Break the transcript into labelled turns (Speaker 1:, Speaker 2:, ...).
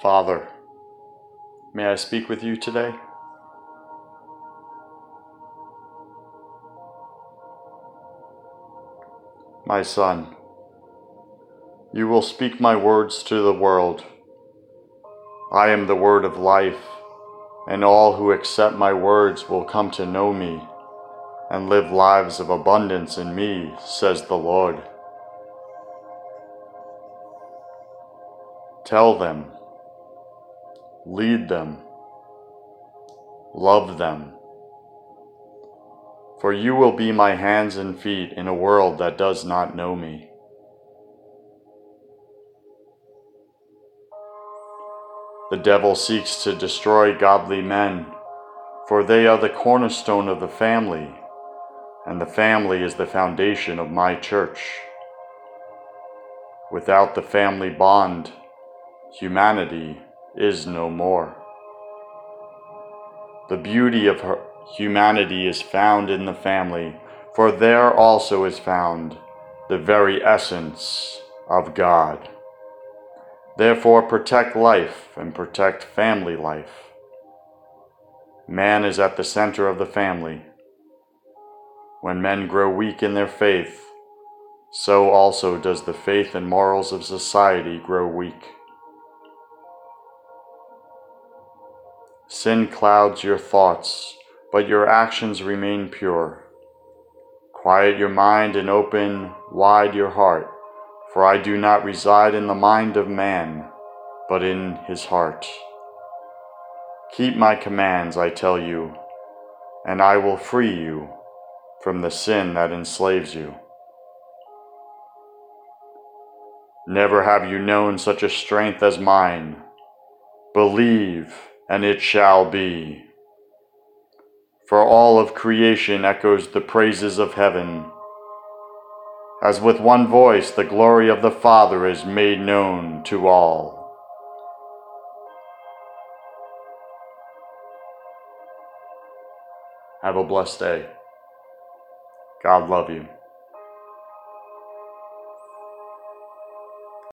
Speaker 1: Father, may I speak with you today? My son, you will speak my words to the world. I am the word of life, and all who accept my words will come to know me and live lives of abundance in me, says the Lord. Tell them lead them, love them. For you will be my hands and feet in a world that does not know me. The devil seeks to destroy godly men, for they are the cornerstone of the family, and the family is the foundation of my church. Without the family bond, humanity is no more. The beauty of her humanity is found in the family, for there also is found the very essence of God. Therefore, protect life and protect family life. Man is at the center of the family. When men grow weak in their faith, so also does the faith and morals of society grow weak. Sin clouds your thoughts, but your actions remain pure. Quiet your mind and open wide your heart, for I do not reside in the mind of man, but in his heart. Keep my commands, I tell you, and I will free you from the sin that enslaves you. Never have you known such a strength as mine. Believe and it shall be. For all of creation echoes the praises of heaven. As with one voice the glory of the Father is made known to all. Have a blessed day. God love you.